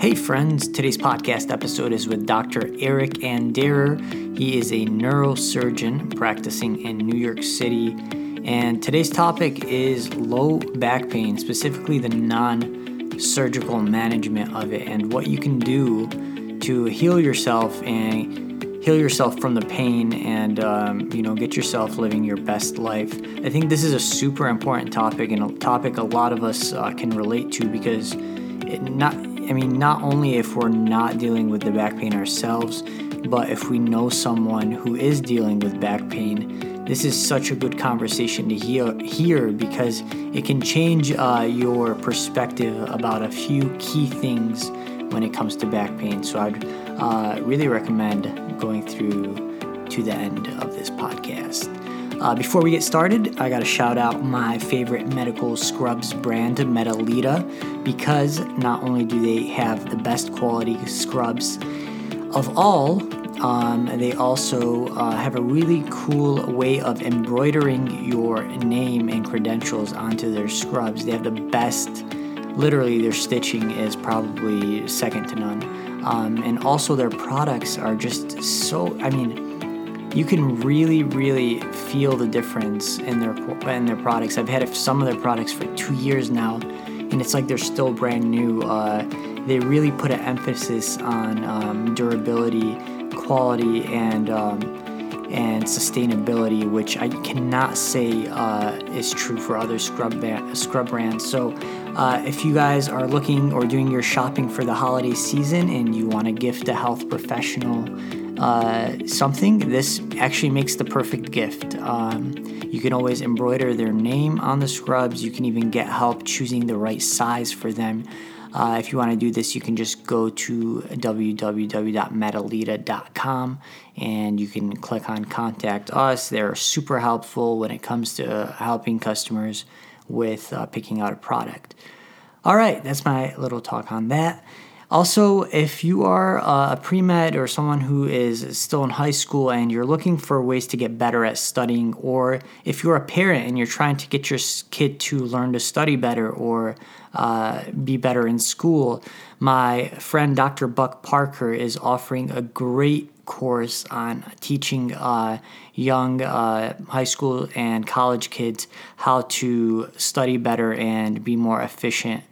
Hey, friends. Today's podcast episode is with Dr. Eric Anderer. He is a neurosurgeon practicing in New York City. And today's topic is low back pain, specifically the non surgical management of it, and what you can do to heal yourself and heal yourself from the pain and um, you know get yourself living your best life i think this is a super important topic and a topic a lot of us uh, can relate to because it not I mean, not only if we're not dealing with the back pain ourselves, but if we know someone who is dealing with back pain, this is such a good conversation to hear, hear because it can change uh, your perspective about a few key things when it comes to back pain. So I'd uh, really recommend going through to the end of this podcast. Uh, before we get started, I got to shout out my favorite medical scrubs brand, Medelita, because not only do they have the best quality scrubs of all, um, they also uh, have a really cool way of embroidering your name and credentials onto their scrubs. They have the best, literally, their stitching is probably second to none. Um, and also, their products are just so, I mean, you can really, really feel the difference in their in their products. I've had some of their products for two years now, and it's like they're still brand new. Uh, they really put an emphasis on um, durability, quality, and um, and sustainability, which I cannot say uh, is true for other scrub ba- scrub brands. So. Uh, if you guys are looking or doing your shopping for the holiday season and you want to gift a health professional uh, something, this actually makes the perfect gift. Um, you can always embroider their name on the scrubs. You can even get help choosing the right size for them. Uh, if you want to do this, you can just go to www.medelita.com and you can click on contact us. They're super helpful when it comes to helping customers with uh, picking out a product. All right, that's my little talk on that. Also, if you are a pre med or someone who is still in high school and you're looking for ways to get better at studying, or if you're a parent and you're trying to get your kid to learn to study better or uh, be better in school, my friend Dr. Buck Parker is offering a great course on teaching uh, young uh, high school and college kids how to study better and be more efficient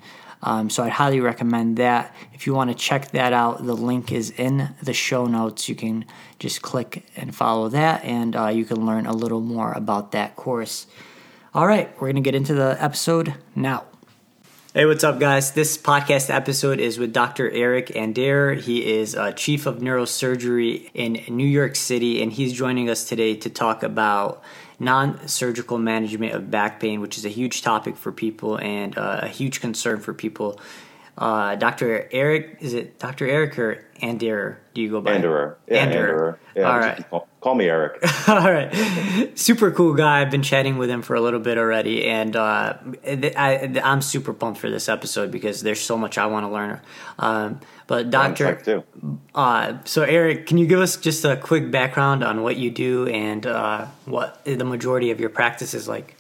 um, so I'd highly recommend that. If you want to check that out, the link is in the show notes. You can just click and follow that, and uh, you can learn a little more about that course. All right, we're going to get into the episode now. Hey, what's up, guys? This podcast episode is with Dr. Eric Anderer. He is a Chief of Neurosurgery in New York City, and he's joining us today to talk about non surgical management of back pain, which is a huge topic for people and uh, a huge concern for people. Uh, Dr. Eric, is it Dr. Eric or Anderer? Do you go by Anderer? Yeah, Anderer. Yeah, All right. Call, call, me Eric. All right. Super cool guy. I've been chatting with him for a little bit already, and uh, I, am super pumped for this episode because there's so much I want to learn. Um, but Doctor, uh, so Eric, can you give us just a quick background on what you do and uh, what the majority of your practice is like?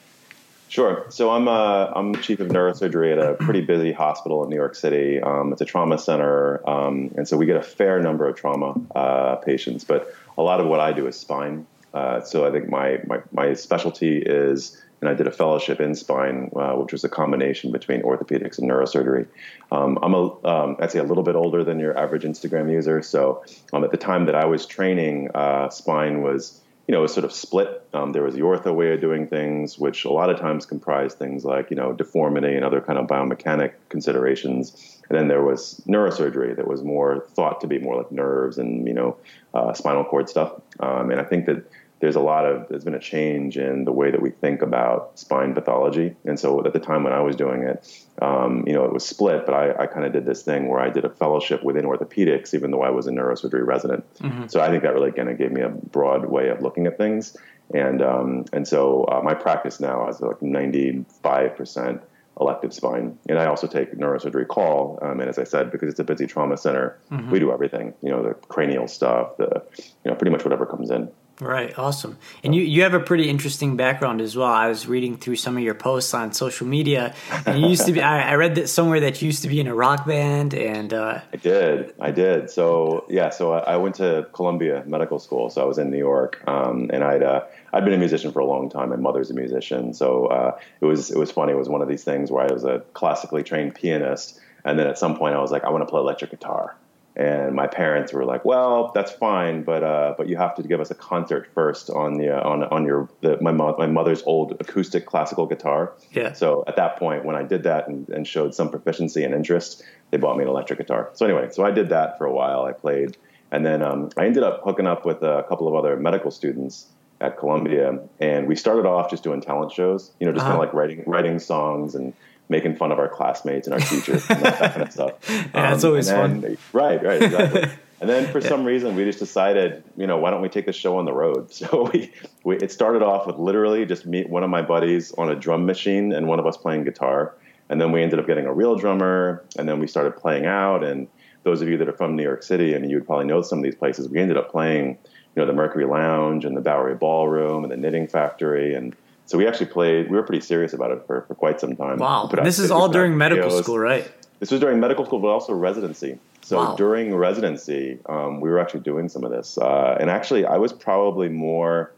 Sure. So I'm uh, I'm chief of neurosurgery at a pretty busy hospital in New York City. Um, it's a trauma center, um, and so we get a fair number of trauma uh, patients. But a lot of what I do is spine. Uh, so I think my, my my specialty is and I did a fellowship in spine, uh, which was a combination between orthopedics and neurosurgery. Um, I'm a, um, I'd say a little bit older than your average Instagram user. So um, at the time that I was training, uh, spine was, you know, was sort of split. Um, there was the ortho way of doing things, which a lot of times comprised things like, you know, deformity and other kind of biomechanic considerations. And then there was neurosurgery that was more thought to be more like nerves and, you know, uh, spinal cord stuff. Um, and I think that there's a lot of there's been a change in the way that we think about spine pathology and so at the time when i was doing it um, you know it was split but i, I kind of did this thing where i did a fellowship within orthopedics even though i was a neurosurgery resident mm-hmm. so i think that really kind of gave me a broad way of looking at things and um, and so uh, my practice now is like 95% elective spine. And I also take neurosurgery call. Um, and as I said, because it's a busy trauma center, mm-hmm. we do everything. You know, the cranial stuff, the you know, pretty much whatever comes in. Right, awesome. And you, you have a pretty interesting background as well. I was reading through some of your posts on social media, and you used to be. I, I read that somewhere that you used to be in a rock band, and uh, I did, I did. So yeah, so I, I, went to Columbia Medical School, so I was in New York, um, and I'd uh, I'd been a musician for a long time. My mother's a musician, so uh, it was it was funny. It was one of these things where I was a classically trained pianist, and then at some point I was like, I want to play electric guitar. And my parents were like, "Well, that's fine, but uh, but you have to give us a concert first on the uh, on on your the, my mo- my mother's old acoustic classical guitar." Yeah. So at that point, when I did that and, and showed some proficiency and interest, they bought me an electric guitar. So anyway, so I did that for a while. I played, and then um, I ended up hooking up with a couple of other medical students at Columbia, and we started off just doing talent shows. You know, just uh-huh. kind of like writing writing songs and making fun of our classmates and our teachers and that, that kind of stuff. yeah, that's um, always then, fun. Right, right, exactly. and then for yeah. some reason, we just decided, you know, why don't we take the show on the road? So we, we it started off with literally just me, one of my buddies on a drum machine, and one of us playing guitar. And then we ended up getting a real drummer, and then we started playing out. And those of you that are from New York City, I mean, you would probably know some of these places. We ended up playing, you know, the Mercury Lounge and the Bowery Ballroom and the Knitting Factory and so we actually played. We were pretty serious about it for, for quite some time. Wow, this is all during medical videos. school, right? This was during medical school, but also residency. So wow. during residency, um, we were actually doing some of this, uh, and actually, I was probably more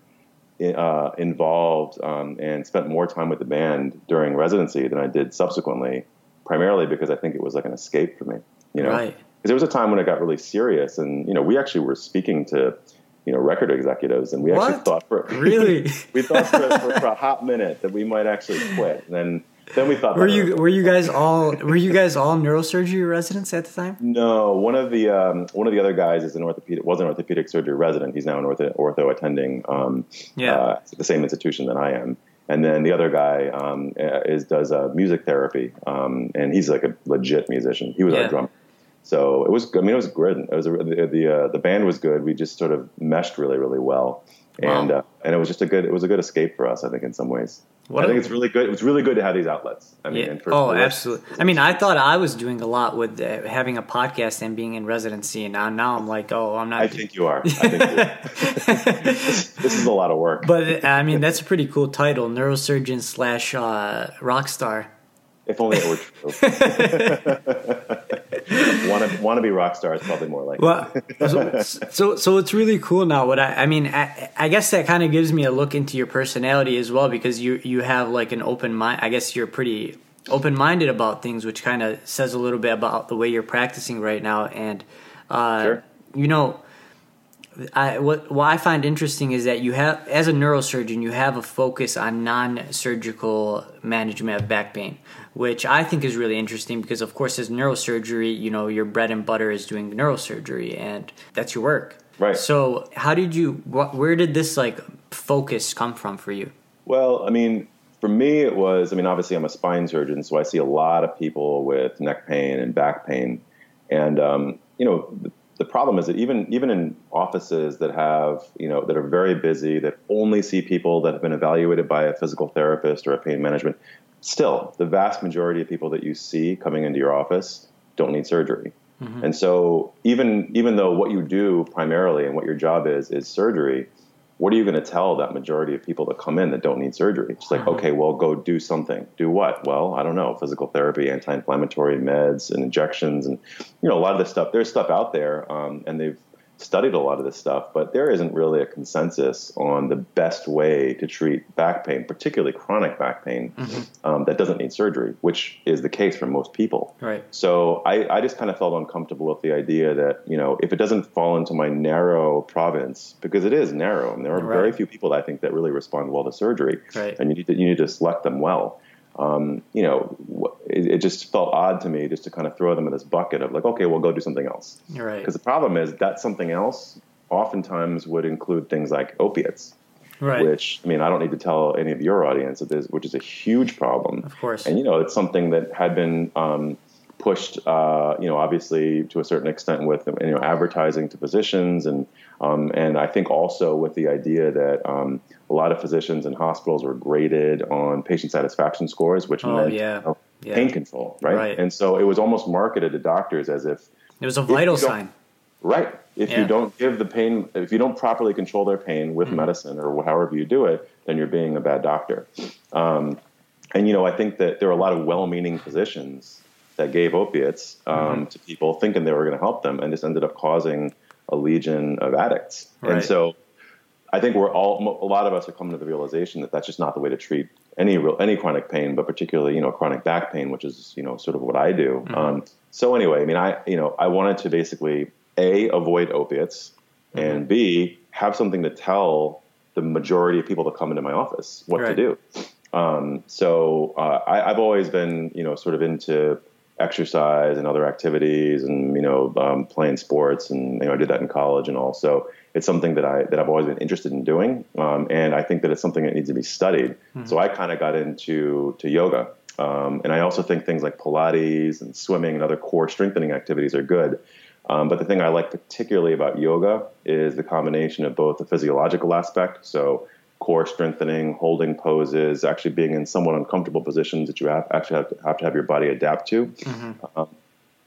uh, involved um, and spent more time with the band during residency than I did subsequently. Primarily because I think it was like an escape for me, you know. Right. Because there was a time when it got really serious, and you know, we actually were speaking to you know record executives, and we what? actually thought for really we thought for, for, for, a hot minute that we might actually quit, and then then we thought were you were you guys all were you guys all neurosurgery residents at the time? No, one of the um, one of the other guys is an orthopedic was an orthopedic surgery resident. He's now an ortho, ortho attending um, yeah. Uh, the same institution that I am. And then the other guy um, is does uh, music therapy, um, and he's like a legit musician. He was yeah. our drummer so it was. I mean, it was good. It was a, the the, uh, the band was good. We just sort of meshed really really well, wow. and uh, and it was just a good. It was a good escape for us. I think in some ways. What I think a, it's really good. It was really good to have these outlets. I mean, yeah. for, oh, for absolutely. I mean, I thought I was doing a lot with uh, having a podcast and being in residency, and now, now I'm like, oh, I'm not. I think you are. I think you are. this, this, is a lot of work. But I mean, that's a pretty cool title, neurosurgeon slash uh, rock star. If only it were true. want to want to be rock star is probably more like. Well, so, so, so it's really cool now. What I I mean, I, I guess that kind of gives me a look into your personality as well because you you have like an open mind. I guess you're pretty open minded about things, which kind of says a little bit about the way you're practicing right now. And uh, sure. you know I, what what I find interesting is that you have, as a neurosurgeon, you have a focus on non-surgical management of back pain, which I think is really interesting because, of course, as neurosurgery, you know, your bread and butter is doing neurosurgery, and that's your work. Right. So, how did you? where did this like focus come from for you? Well, I mean, for me, it was. I mean, obviously, I'm a spine surgeon, so I see a lot of people with neck pain and back pain, and um, you know the problem is that even even in offices that have you know that are very busy that only see people that have been evaluated by a physical therapist or a pain management still the vast majority of people that you see coming into your office don't need surgery mm-hmm. and so even even though what you do primarily and what your job is is surgery what are you going to tell that majority of people that come in that don't need surgery? It's like, uh-huh. okay, well, go do something. Do what? Well, I don't know, physical therapy, anti-inflammatory meds, and injections, and you know, a lot of this stuff. There's stuff out there, um, and they've studied a lot of this stuff, but there isn't really a consensus on the best way to treat back pain, particularly chronic back pain mm-hmm. um, that doesn't need surgery, which is the case for most people. Right. So I, I just kind of felt uncomfortable with the idea that you know if it doesn't fall into my narrow province, because it is narrow, and there are right. very few people I think that really respond well to surgery, right. and you need to you need to select them well um, you know, it, it, just felt odd to me just to kind of throw them in this bucket of like, okay, we'll go do something else. Right. Because the problem is that something else oftentimes would include things like opiates. Right. Which I mean, I don't need to tell any of your audience that which is a huge problem. Of course. And you know, it's something that had been um, pushed, uh, you know, obviously to a certain extent with you know advertising to physicians, and um, and I think also with the idea that um, a lot of physicians and hospitals were graded on patient satisfaction scores, which oh, meant yeah. You know, yeah. pain control, right? right? And so it was almost marketed to doctors as if it was a vital sign. Right. if Yeah. you don't give the pain, if you don't properly control their pain with medicine or however you do it, then you're being a bad doctor. Um, and you know, I think that there are a lot of well-meaning physicians that gave opiates um, to people thinking they were going to help them, and this ended up causing a legion of addicts. Right. And so, I think we're all a lot of us are coming to the realization that that's just not the way to treat any real any chronic pain, but particularly you know chronic back pain, which is you know sort of what I do. Um, so anyway, I mean, I you know I wanted to basically a avoid opiates, and b have something to tell the majority of people that come into my office what Right. to do. Um, so uh, I, I've always been you know sort of into exercise and other activities and you know um, playing sports and you know I did that in college and all. So it's something that I that I've always been interested in doing um, and I think that it's something that needs to be studied. So I kind of got into to yoga um, and I also think things like Pilates and swimming and other core strengthening activities are good. Um, but the thing I like particularly about yoga is the combination of both the physiological aspect so core strengthening, holding poses, actually being in somewhat uncomfortable positions that you have, actually have to, have to have your body adapt to. Um,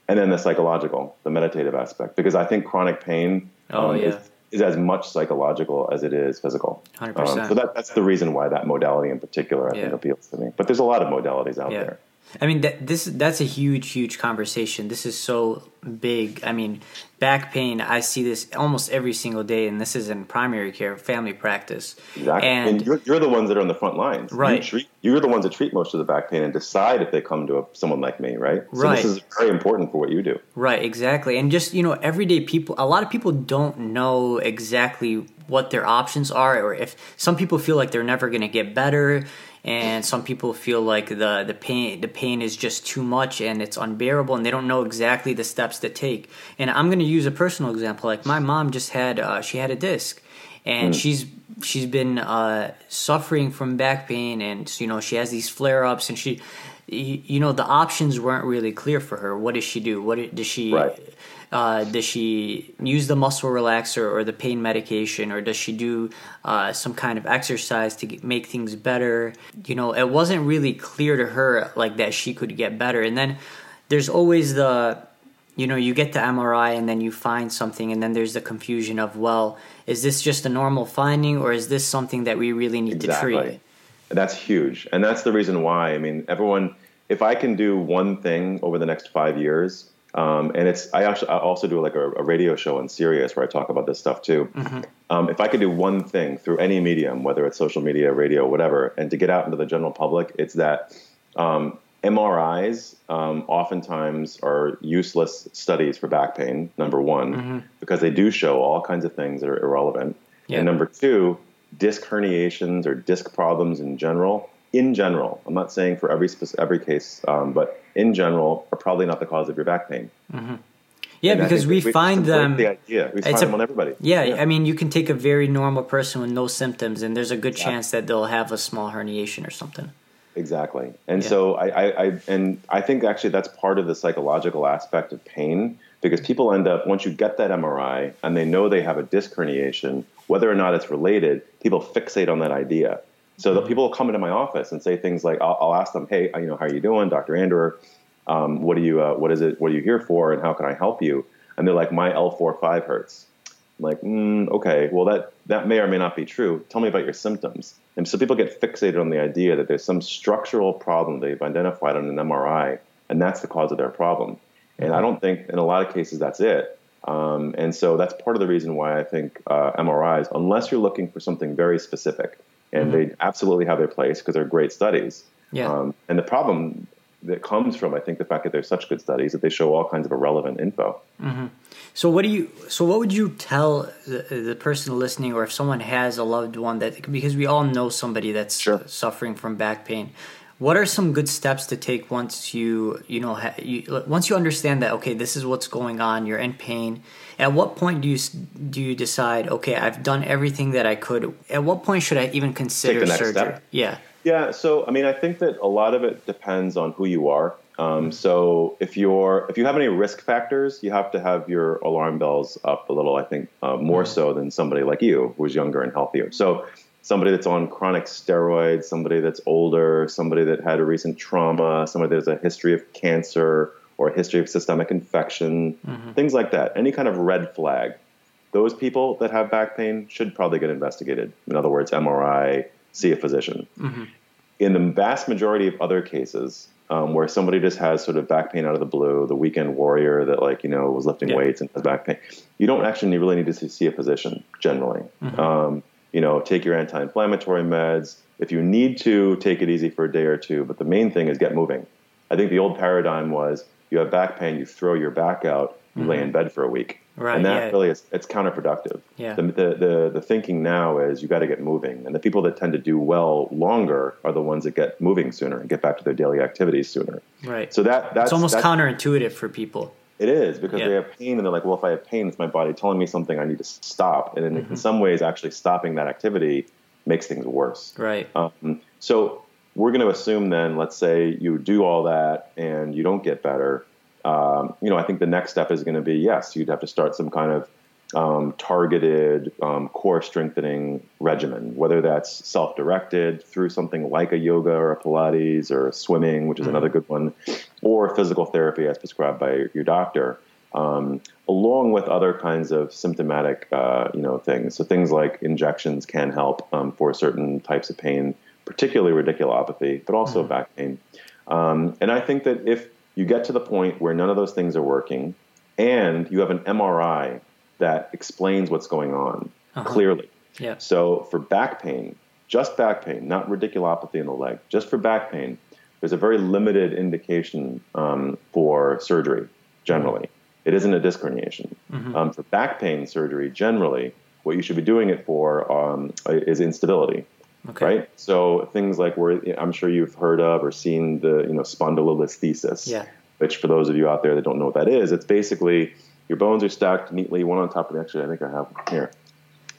and then the psychological, the meditative aspect, because I think chronic pain Oh, um, yeah. is, is as much psychological as it is physical. 100%. Um, so that, that's the reason why that modality in particular, I think, appeals to me. But there's a lot of modalities out Yeah. there. I mean that this that's a huge huge conversation. This is so big. I mean, back pain, I see this almost every single day and this is in primary care, family practice. Exactly. And, And, you're, you're the ones that are on the front lines. Right. You treat, you're the ones that treat most of the back pain and decide if they come to a, someone like me, right? So Right. this is very important for what you do. Right, exactly. And just, you know, everyday people, a lot of people don't know exactly what their options are, or if some people feel like they're never going to get better, and some people feel like the, the pain the pain is just too much and it's unbearable, and they don't know exactly the steps to take. And I'm going to use a personal example. Like my mom just had uh, she had a disc, and she's she's been uh, suffering from back pain, and you know she has these flare ups, and she. You you know the options weren't really clear for her. What does she do? What does she? Right. Uh, does she use the muscle relaxer or the pain medication, or does she do uh, some kind of exercise to get, make things better? You know, it wasn't really clear to her like that she could get better. And then there's always the, you know, you get the MRI and then you find something, and then there's the confusion of, well, is this just a normal finding, or is this something that we really need to treat? That's huge. And that's the reason why, I mean, everyone, if I can do one thing over the next five years, um, and it's, I actually I also do like a, a radio show on Sirius where I talk about this stuff too. Um, if I could do one thing through any medium, whether it's social media, radio, whatever, and to get out into the general public, it's that um, MRIs um, oftentimes are useless studies for back pain, number one, because they do show all kinds of things that are irrelevant. Yeah. And number two, disc herniations or disc problems in general, in general, I'm not saying for every every case, um, but in general, are probably not the cause of your back pain. Mm-hmm. Yeah, And because think we find them. The idea. We find a- them on everybody. Yeah, I mean, you can take a very normal person with no symptoms, and there's a good chance that they'll have a small herniation or something. Exactly. And Yeah. so I, I, I and I think actually that's part of the psychological aspect of pain because people end up once you get that MRI and they know they have a disc herniation, whether or not it's related, people fixate on that idea. So the people will come into my office and say things like, I'll, I'll ask them, "Hey, you know, how are you doing, Dr. Andor? Um, what do you, uh, what is it? What are you here for? And how can I help you?" And they're like, "My L4-5 hurts." I'm like, mm, okay, well that that may or may not be true. Tell me about your symptoms. And so people get fixated on the idea that there's some structural problem they've identified on an MRI, and that's the cause of their problem. And I don't think in a lot of cases that's it. Um, and so that's part of the reason why I think uh, MRIs, unless you're looking for something very specific, and they absolutely have their place because they're great studies. Yeah. Um, and the problem that comes from, I think, the fact that they're such good studies that they show all kinds of irrelevant info. So what do you? So what would you tell the, the person listening, or if someone has a loved one that because we all know somebody that's Sure. suffering from back pain, what are some good steps to take once you you know ha, you, once you understand that okay this is what's going on, you're in pain. At what point do you do you decide okay I've done everything that I could? At what point should I even consider the next surgery? step. Yeah. Yeah, so I mean, I think that a lot of it depends on who you are. Um, so if you're if you have any risk factors, you have to have your alarm bells up a little. I think uh, more so than somebody like you who's younger and healthier. So somebody that's on chronic steroids, somebody that's older, somebody that had a recent trauma, somebody that has a history of cancer or a history of systemic infection, things like that. Any kind of red flag. those people that have back pain should probably get investigated. In other words, MRI, see a physician. Mm-hmm. In the vast majority of other cases, um, where somebody just has sort of back pain out of the blue, the weekend warrior that like you know was lifting yeah. weights and has back pain, you don't actually really need to see a physician generally. Mm-hmm. Um, you know, take your anti-inflammatory meds. If you need to, take it easy for a day or two. But the main thing is get moving. I think the old paradigm was you have back pain, you throw your back out, you mm-hmm. lay in bed for a week. Right, and that yeah. really is it's counterproductive. Yeah. The, the, the, the thinking now is you got to get moving. And the people that tend to do well longer are the ones that get moving sooner and get back to their daily activities sooner. Right. So that that's it's almost that's, counterintuitive for people. It is because yeah. they have pain and they're like, well, if I have pain, it's my body telling me something I need to stop. And mm-hmm. in some ways, actually stopping that activity makes things worse. Right. Um, so we're going to assume then, let's say you do all that and you don't get better um, you know, I think the next step is going to be yes, you'd have to start some kind of um, targeted um, core strengthening regimen, whether that's self directed through something like a yoga or a Pilates or swimming, which is mm-hmm. another good one, or physical therapy as prescribed by your doctor. Um, along with other kinds of symptomatic, uh, you know, things. So things like injections can help um, for certain types of pain, particularly radiculopathy, but also mm-hmm. back pain. Um, and I think that if you get to the point where none of those things are working, and you have an MRI that explains what's going on uh-huh. clearly. Yeah. So for back pain, just back pain, not radiculopathy in the leg, just for back pain, there's a very limited indication um, for surgery generally. It isn't a disc herniation. Mm-hmm. Um, for back pain surgery, generally, what you should be doing it for um, is instability. Okay. Right. So things like where I'm sure you've heard of or seen the you know spondylolisthesis. Yeah. Which for those of you out there that don't know what that is, it's basically your bones are stacked neatly, one on top of the actually I think I have here.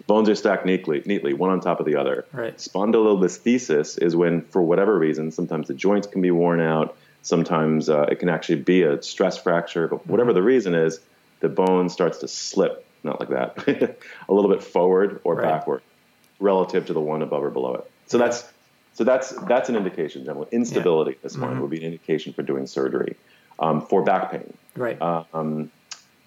Bones are stacked neatly, neatly, one on top of the other. Right. Spondylolisthesis is when, for whatever reason, sometimes the joints can be worn out. Sometimes uh, it can actually be a stress fracture, but whatever mm-hmm. the reason is, the bone starts to slip, not like that, a little bit forward or right. backward relative to the one above or below it. So that's so that's that's an indication. Generally, instability yeah. this one mm-hmm. would be an indication for doing surgery um, for back pain. Right. Um,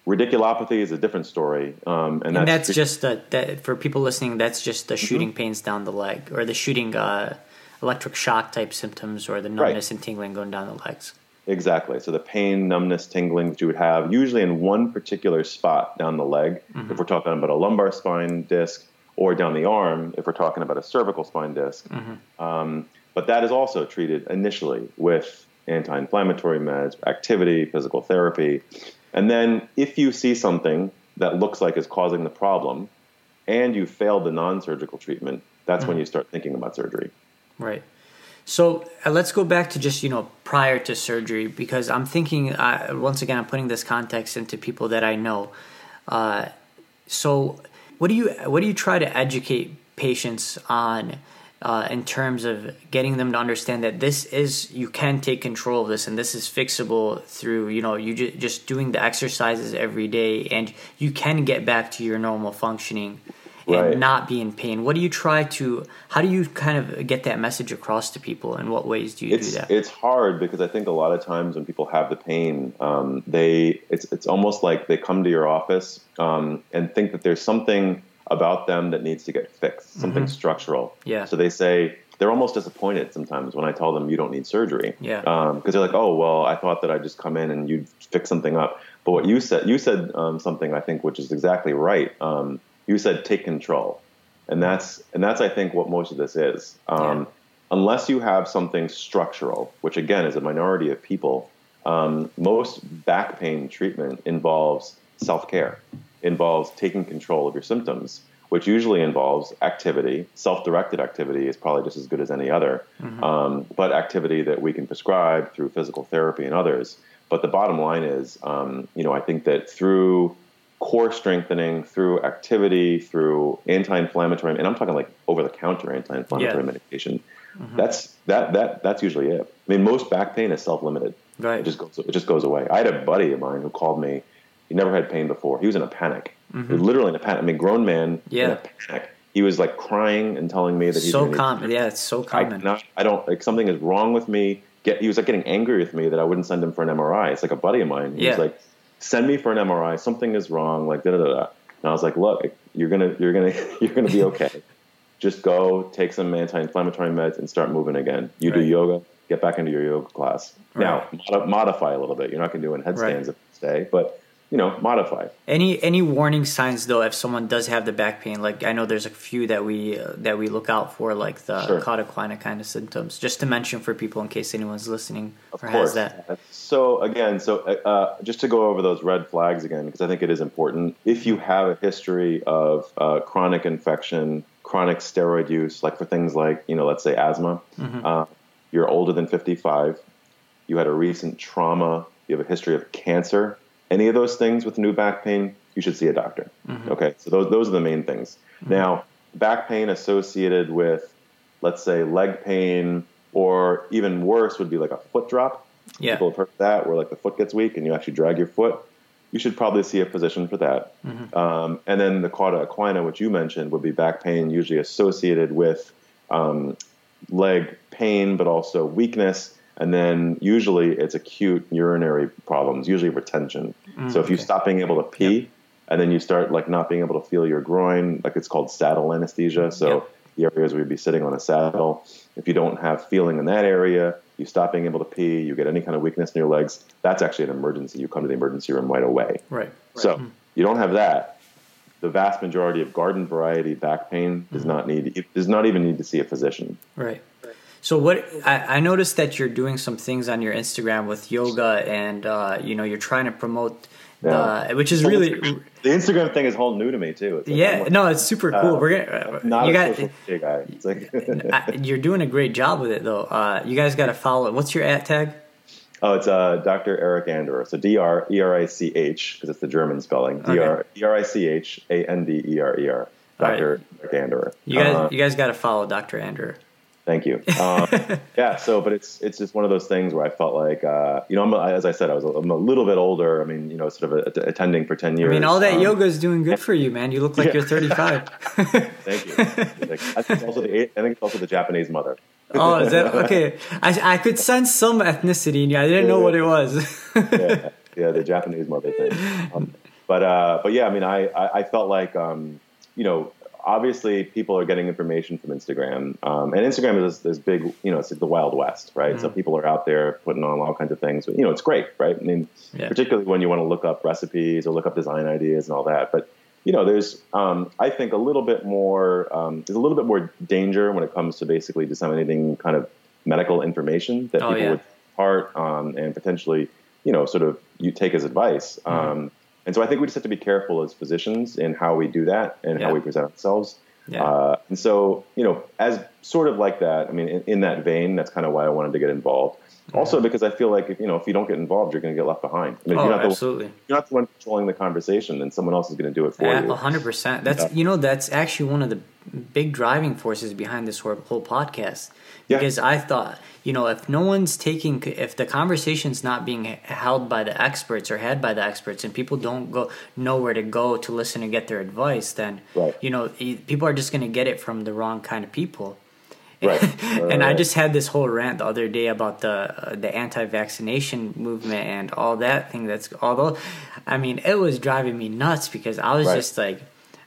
radiculopathy is a different story, um, and, and that's, just the, that for people listening. That's just the mm-hmm. shooting mm-hmm. pains down the leg, or the shooting uh, electric shock type symptoms, or the numbness right. and tingling going down the legs. Exactly. So the pain, numbness, tingling that you would have usually in one particular spot down the leg. Mm-hmm. If we're talking about a lumbar spine disc, or down the arm if we're talking about a cervical spine disk. Mm-hmm. Um, but that is also treated initially with anti inflammatory meds, activity, physical therapy. And then if you see something that looks like is causing the problem and you failed the non surgical treatment, that's mm-hmm. when you start thinking about surgery. Right. So uh, let's go back to just you know prior to surgery because I'm thinking uh, once again I'm putting this context into people that I know. Uh, so what do you what do you try to educate patients on uh, in terms of getting them to understand that this is you can take control of this and this is fixable through you know you ju- just doing the exercises every day and you can get back to your normal functioning right. and not be in pain what do you try to how do you kind of get that message across to people and what ways do you it's, do that it's hard because i think a lot of times when people have the pain um, they it's, it's almost like they come to your office um, and think that there's something about them that needs to get fixed, something mm-hmm. structural. Yeah. So they say they're almost disappointed sometimes when I tell them you don't need surgery. Yeah. Because um, they're like, oh well, I thought that I'd just come in and you'd fix something up. But what you said, you said um, something I think which is exactly right. Um, you said take control, and that's and that's I think what most of this is. Um, yeah. Unless you have something structural, which again is a minority of people, um, most back pain treatment involves self care involves taking control of your symptoms, which usually involves activity. Self directed activity is probably just as good as any other, mm-hmm. um, but activity that we can prescribe through physical therapy and others. But the bottom line is, um, you know, I think that through core strengthening, through activity, through anti-inflammatory, and I'm talking like over-the-counter anti-inflammatory yeah. medication. Mm-hmm. That's that that that's usually it. I mean, most back pain is self-limited. Right. It just goes it just goes away. I had a buddy of mine who called me he never had pain before. He was in a panic. Mm-hmm. Literally in a panic. I mean, grown man yeah. in a panic. He was like crying and telling me that he's so common. Yeah, it's so common. I, not, I don't like something is wrong with me. Get he was like getting angry with me that I wouldn't send him for an MRI. It's like a buddy of mine. He yeah. was like, send me for an MRI. Something is wrong. Like da da da. And I was like, look, you're gonna you're gonna you're gonna be okay. Just go take some anti-inflammatory meds and start moving again. You right. do yoga, get back into your yoga class. Right. Now mod- modify a little bit. You're not gonna do in headstands right. day, but you know, modify. Any any warning signs though if someone does have the back pain? Like I know there's a few that we uh, that we look out for, like the sure. cauda equina kind of symptoms. Just to mention for people in case anyone's listening of or course. has that. So again, so uh, uh, just to go over those red flags again, because I think it is important. If you have a history of uh, chronic infection, chronic steroid use, like for things like you know, let's say asthma, mm-hmm. Uh, you're older than 55, you had a recent trauma, you have a history of cancer any of those things with new back pain, you should see a doctor. Mm-hmm. Okay, so those those are the main things. Mm-hmm. Now, back pain associated with, let's say, leg pain, or even worse would be like a foot drop. Yeah. People have heard that, where like the foot gets weak and you actually drag your foot. You should probably see a physician for that. Mm-hmm. Um, and then the cauda equina, which you mentioned, would be back pain usually associated with um, leg pain, but also weakness and then usually it's acute urinary problems, usually retention. Mm, so if okay. you stop being able to pee, yep. and then you start like not being able to feel your groin, like it's called saddle anesthesia. So yep. the areas where you'd be sitting on a saddle, if you don't have feeling in that area, you stop being able to pee, you get any kind of weakness in your legs, that's actually an emergency. You come to the emergency room right away. Right. So mm. you don't have that. The vast majority of garden variety back pain does mm not need does not even need to see a physician. Right. So what I, I, noticed that you're doing some things on your Instagram with yoga, and uh, you know you're trying to promote, yeah. the, which is really the Instagram thing is whole new to me too. Like yeah, like, no, it's super cool. Uh, We're gonna not you got guy. It's like you're doing a great job with it though. Uh, you guys got to follow. it. What's your at tag? Oh, it's uh, Dr. Eric Anderer. So D R E R I C H because it's the German spelling. D R E R I C H A N D E R E R. Dr. Right. Eric Anderer. You guys, uh, you guys got to follow Dr. Anderer. Thank you. Um, yeah. So, but it's it's just one of those things where I felt like, uh, you know, I'm, as I said, I was a, I'm a little bit older. I mean, you know, sort of a, a, attending for ten years. I mean, all that um, yoga is doing good for you, man. You look like yeah. you're 35. Thank you. I think also the I think it's also the Japanese mother. oh, is that okay? I I could sense some ethnicity in you. I didn't know what it was. yeah, yeah, the Japanese mother thing. Um, but uh, but yeah, I mean, I I, I felt like um, you know obviously people are getting information from Instagram, um, and Instagram is this, big, you know, it's like the wild west, right? Mm-hmm. So people are out there putting on all kinds of things. But, you know, it's great, right? I mean, yeah. particularly when you want to look up recipes or look up design ideas and all that. But you know, there's um, I think a little bit more um, there's a little bit more danger when it comes to basically disseminating kind of medical information that oh, people yeah. would part um, and potentially, you know, sort of you take as advice. Mm-hmm um, and so I think we just have to be careful as physicians in how we do that and yeah. how we present ourselves. Yeah. Uh, and so, you know, as sort of like that, I mean, in, in that vein, that's kind of why I wanted to get involved. Also, because I feel like if you know if you don't get involved, you're going to get left behind. I mean, oh, you're not absolutely. The, you're not the one controlling the conversation, then someone else is going to do it for you. yeah, you. hundred percent. That's yeah. you know that's actually one of the big driving forces behind this whole podcast. Because yeah. I thought, you know, if no one's taking, if the conversation's not being held by the experts or had by the experts, and people don't go know where to go to listen and get their advice, then right. you know people are just going to get it from the wrong kind of people. Right. and I just had this whole rant the other day about the uh, the anti-vaccination movement and all that thing. That's although, I mean, it was driving me nuts because I was right. just like,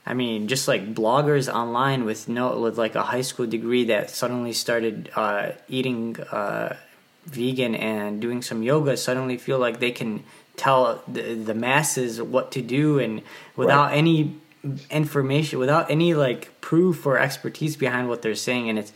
I mean, just like bloggers online with no with like a high school degree that suddenly started uh, eating uh, vegan and doing some yoga suddenly feel like they can tell the, the masses what to do and without right. any information without any like proof or expertise behind what they're saying and it's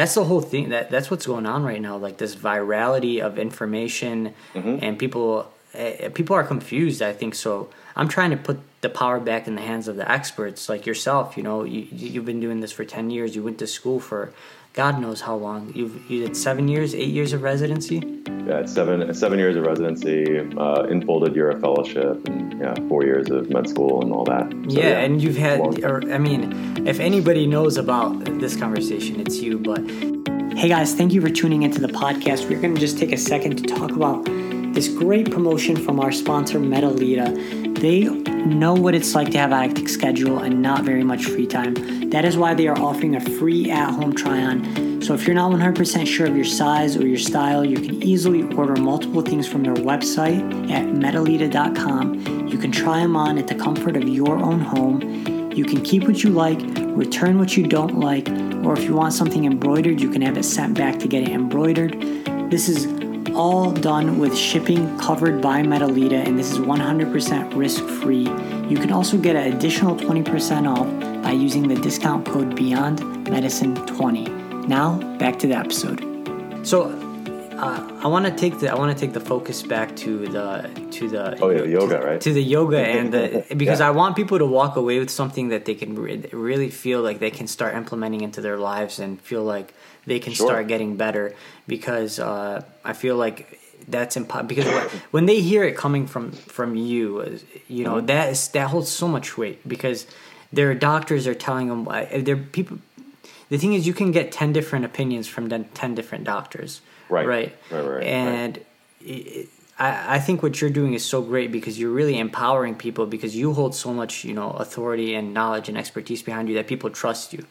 that's the whole thing that that's what's going on right now like this virality of information mm-hmm. and people uh, people are confused i think so i'm trying to put the power back in the hands of the experts like yourself you know you, you've been doing this for 10 years you went to school for god knows how long. You've you did seven years eight years of residency? Yeah seven seven years of residency uh, enfolded year of fellowship and yeah four years of med school and all that. So, yeah, yeah, and you've had or, i mean if anybody knows about this conversation it's you but hey guys thank you for tuning into the podcast. We're going to just take a second to talk about this great promotion from our sponsor Medelita. they know what it's like to have a hectic schedule and not very much free time. That is why they are offering a free at home try on. So if you're not 100% sure of your size or your style, you can easily order multiple things from their website at medelita.com. You can try them on at the comfort of your own home. You can keep what you like, return what you don't like, or if you want something embroidered, you can have it sent back to get it embroidered. This is all done with shipping covered by Medelita, and this is 100% risk free. You can also get an additional 20% off by using the discount code Beyond Medicine 20. Now, back to the episode. So, uh, I want to take the I want to take the focus back to the to the oh yeah the yoga to, right to the yoga and the because Yeah. I want people to walk away with something that they can re- really feel like they can start implementing into their lives and feel like they can Sure. start getting better because uh, I feel like that's impo- because when they hear it coming from from you uh, you Mm-hmm. know that is that holds so much weight because their doctors are telling them uh, they're people the thing is you can get 10 different opinions from 10 different doctors Right. right Right, right, right. and it, I, I think what you're doing is so great because you're really empowering people because you hold so much you know authority and knowledge and expertise behind you that people trust you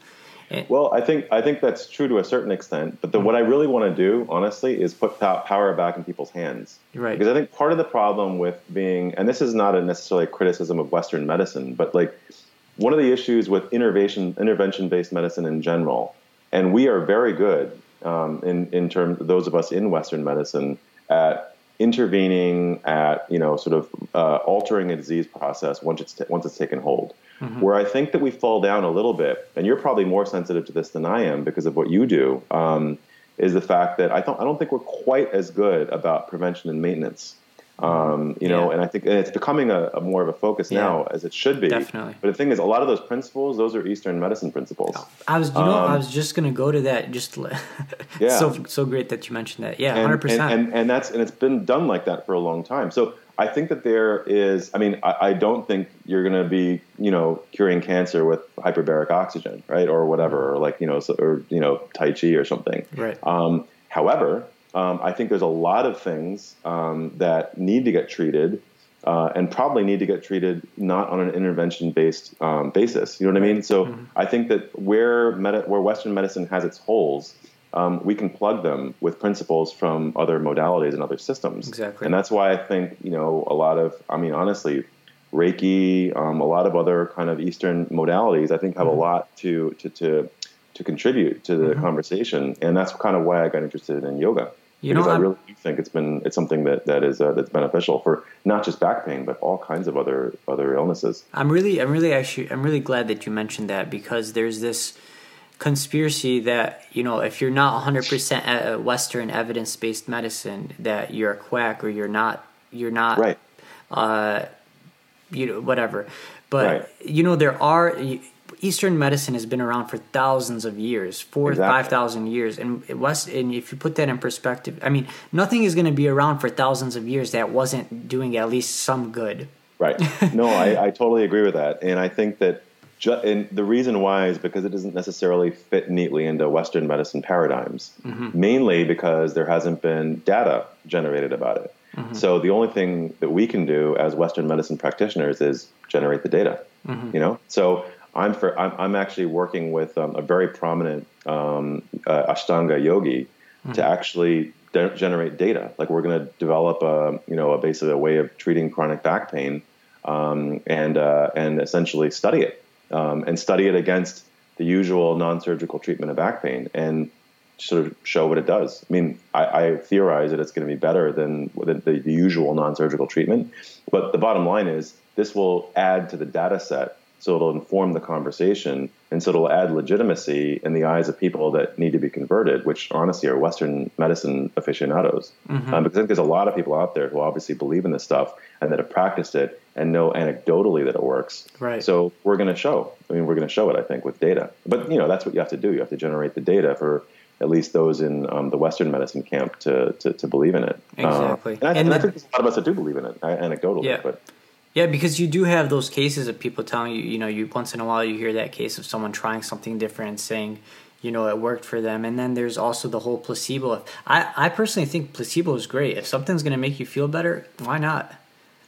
Well, I think I think that's true to a certain extent. But the, what I really want to do, honestly, is put pow- power back in people's hands. Right. Because I think part of the problem with being, and this is not a necessarily a criticism of Western medicine, but like one of the issues with intervention intervention based medicine in general, and we are very good um, in in terms those of us in Western medicine at intervening at you know sort of uh, altering a disease process once it's once it's taken hold. Where I think that we fall down a little bit, and you're probably more sensitive to this than I am because of what you do, um, is the fact that I don't I don't think we're quite as good about prevention and maintenance. Um, you know, and I think and it's becoming a, a more of a focus now as it should be. Definitely. But the thing is, a lot of those principles, those are Eastern medicine principles. I was, you know, I Um, was just gonna go to that. Just Yeah. so so great that you mentioned that. Yeah, hundred and, percent. and and that's and it's been done like that for a long time. So I think that there is. I mean, I, I don't think you're going to be, you know, curing cancer with hyperbaric oxygen, right, or whatever, or like you know, so, or you know, Tai Chi or something. Right. Um, however, um, I think there's a lot of things um, that need to get treated. Uh, and probably need to get treated not on an intervention-based um, basis. You know what I mean? So Mm-hmm. I think that where medi- where Western medicine has its holes, um, we can plug them with principles from other modalities and other systems. Exactly. And that's why I think you know a lot of, I mean, honestly, Reiki, um, a lot of other kind of Eastern modalities, I think have a lot to to to to contribute to the conversation, and that's kind of why I got interested in yoga. You know, because I I'm- really do think it's been it's something that that is uh, that's beneficial for not just back pain but all kinds of other other illnesses. I'm really, I'm really actually, I'm really glad that you mentioned that because there's this conspiracy that you know if you're not 100% a- a Western evidence-based medicine, that you're a quack or you're not, you're not Right. uh, you know, whatever. But Right. you know, there are Eastern medicine has been around for thousands of years, four, Exactly. five thousand years, and it was. And if you put that in perspective, I mean, nothing is going to be around for thousands of years that wasn't doing at least some good. Right. No, I, I totally agree with that, and I think that. Ju- and the reason why is because it doesn't necessarily fit neatly into Western medicine paradigms, mainly because there hasn't been data generated about it. So the only thing that we can do as Western medicine practitioners is generate the data. You know, so I'm for I'm, I'm actually working with um, a very prominent um, uh, Ashtanga yogi to actually de- generate data. Like we're going to develop a you know a basically a way of treating chronic back pain um, and uh, and essentially study it um, and study it against the usual non-surgical treatment of back pain and sort of show what it does. I mean, I, I theorize that it's going to be better than the, the, the usual non-surgical treatment, but the bottom line is this will add to the data set. So it'll inform the conversation, and so it'll add legitimacy in the eyes of people that need to be converted, which honestly are Western medicine aficionados. Um, because I think there's a lot of people out there who obviously believe in this stuff and that have practiced it and know anecdotally that it works. Right. So we're going to show. I mean, we're going to show it. I think with data. But you know, that's what you have to do. You have to generate the data for at least those in um, the Western medicine camp to to, to believe in it. Uh, Exactly. and I, And and I think there's a lot of us that do believe in it uh, anecdotally. Yeah. But Yeah, because you do have those cases of people telling you, you know, you once in a while you hear that case of someone trying something different and saying, you know, it worked for them. And then there's also the whole placebo. I, I personally think placebo is great. If something's going to make you feel better, why not?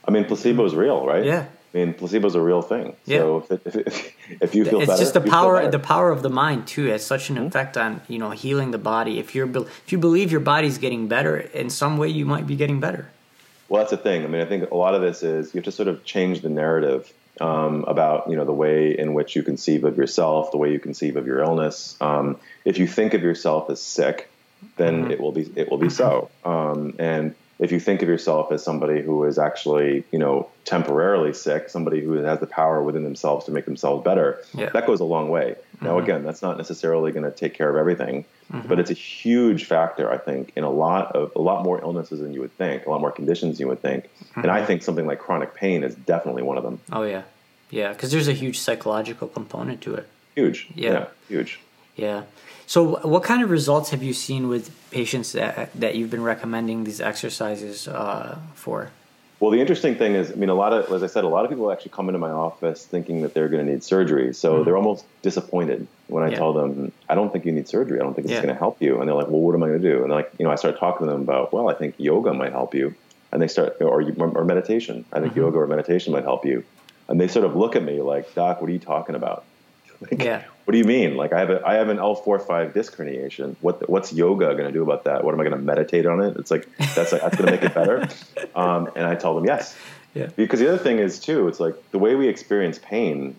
I mean, placebo is real, right? Yeah. I mean, placebo is a real thing. Yeah. So if, it, if, if you feel better, it's better, just the power the power of the mind too has such an effect on you know healing the body if you're if you believe your body's getting better in some way you might be getting better Well, that's the thing. I mean, I think a lot of this is you have to sort of change the narrative um, about you know the way in which you conceive of yourself, the way you conceive of your illness. Um, if you think of yourself as sick, then mm-hmm. it will be it will be so. Um, and if you think of yourself as somebody who is actually, you know, temporarily sick, somebody who has the power within themselves to make themselves better, yeah. that goes a long way. Mm-hmm. Now, again, that's not necessarily going to take care of everything, mm-hmm. but it's a huge factor, I think, in a lot of a lot more illnesses than you would think, a lot more conditions you would think, mm-hmm. and I mm-hmm. think something like chronic pain is definitely one of them. Oh yeah, yeah, because there's a huge psychological component to it. Huge. Yeah, yeah huge. Yeah. So, what kind of results have you seen with patients that that you've been recommending these exercises uh, for? Well, the interesting thing is, I mean, a lot of, as I said, a lot of people actually come into my office thinking that they're going to need surgery. So mm-hmm. they're almost disappointed when I yeah. tell them, I don't think you need surgery. I don't think it's yeah. going to help you. And they're like, well, what am I going to do? And like, you know, I start talking to them about, well, I think yoga might help you. And they start, or, or meditation. I think mm-hmm. yoga or meditation might help you. And they sort of look at me like, Doc, what are you talking about? Like, yeah. What do you mean? Like I have a I have an L four five disc herniation. What what's yoga going to do about that? What am I going to meditate on it? It's like that's like, that's going to make it better. Um, and I tell them yes. Yeah. Because the other thing is too, it's like the way we experience pain.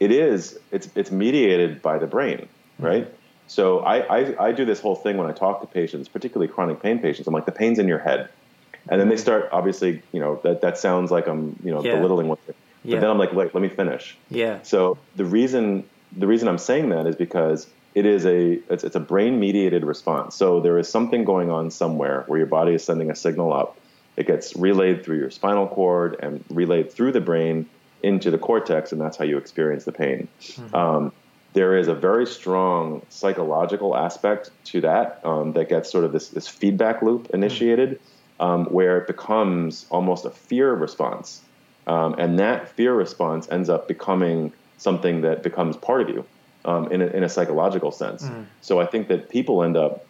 It is it's it's mediated by the brain, mm-hmm. right? Mm-hmm. So I, I I do this whole thing when I talk to patients, particularly chronic pain patients. I'm like the pain's in your head, and then they start obviously you know that that sounds like I'm you know yeah. belittling what. But yeah. then I'm like, wait, let me finish. Yeah. So the reason the reason I'm saying that is because it is a it's, it's a brain mediated response. So there is something going on somewhere where your body is sending a signal up. It gets relayed through your spinal cord and relayed through the brain into the cortex, and that's how you experience the pain. Mm-hmm. Um, there is a very strong psychological aspect to that um, that gets sort of this, this feedback loop initiated, um, where it becomes almost a fear response. Um, and that fear response ends up becoming something that becomes part of you um, in, a, in a psychological sense. Mm. So I think that people end up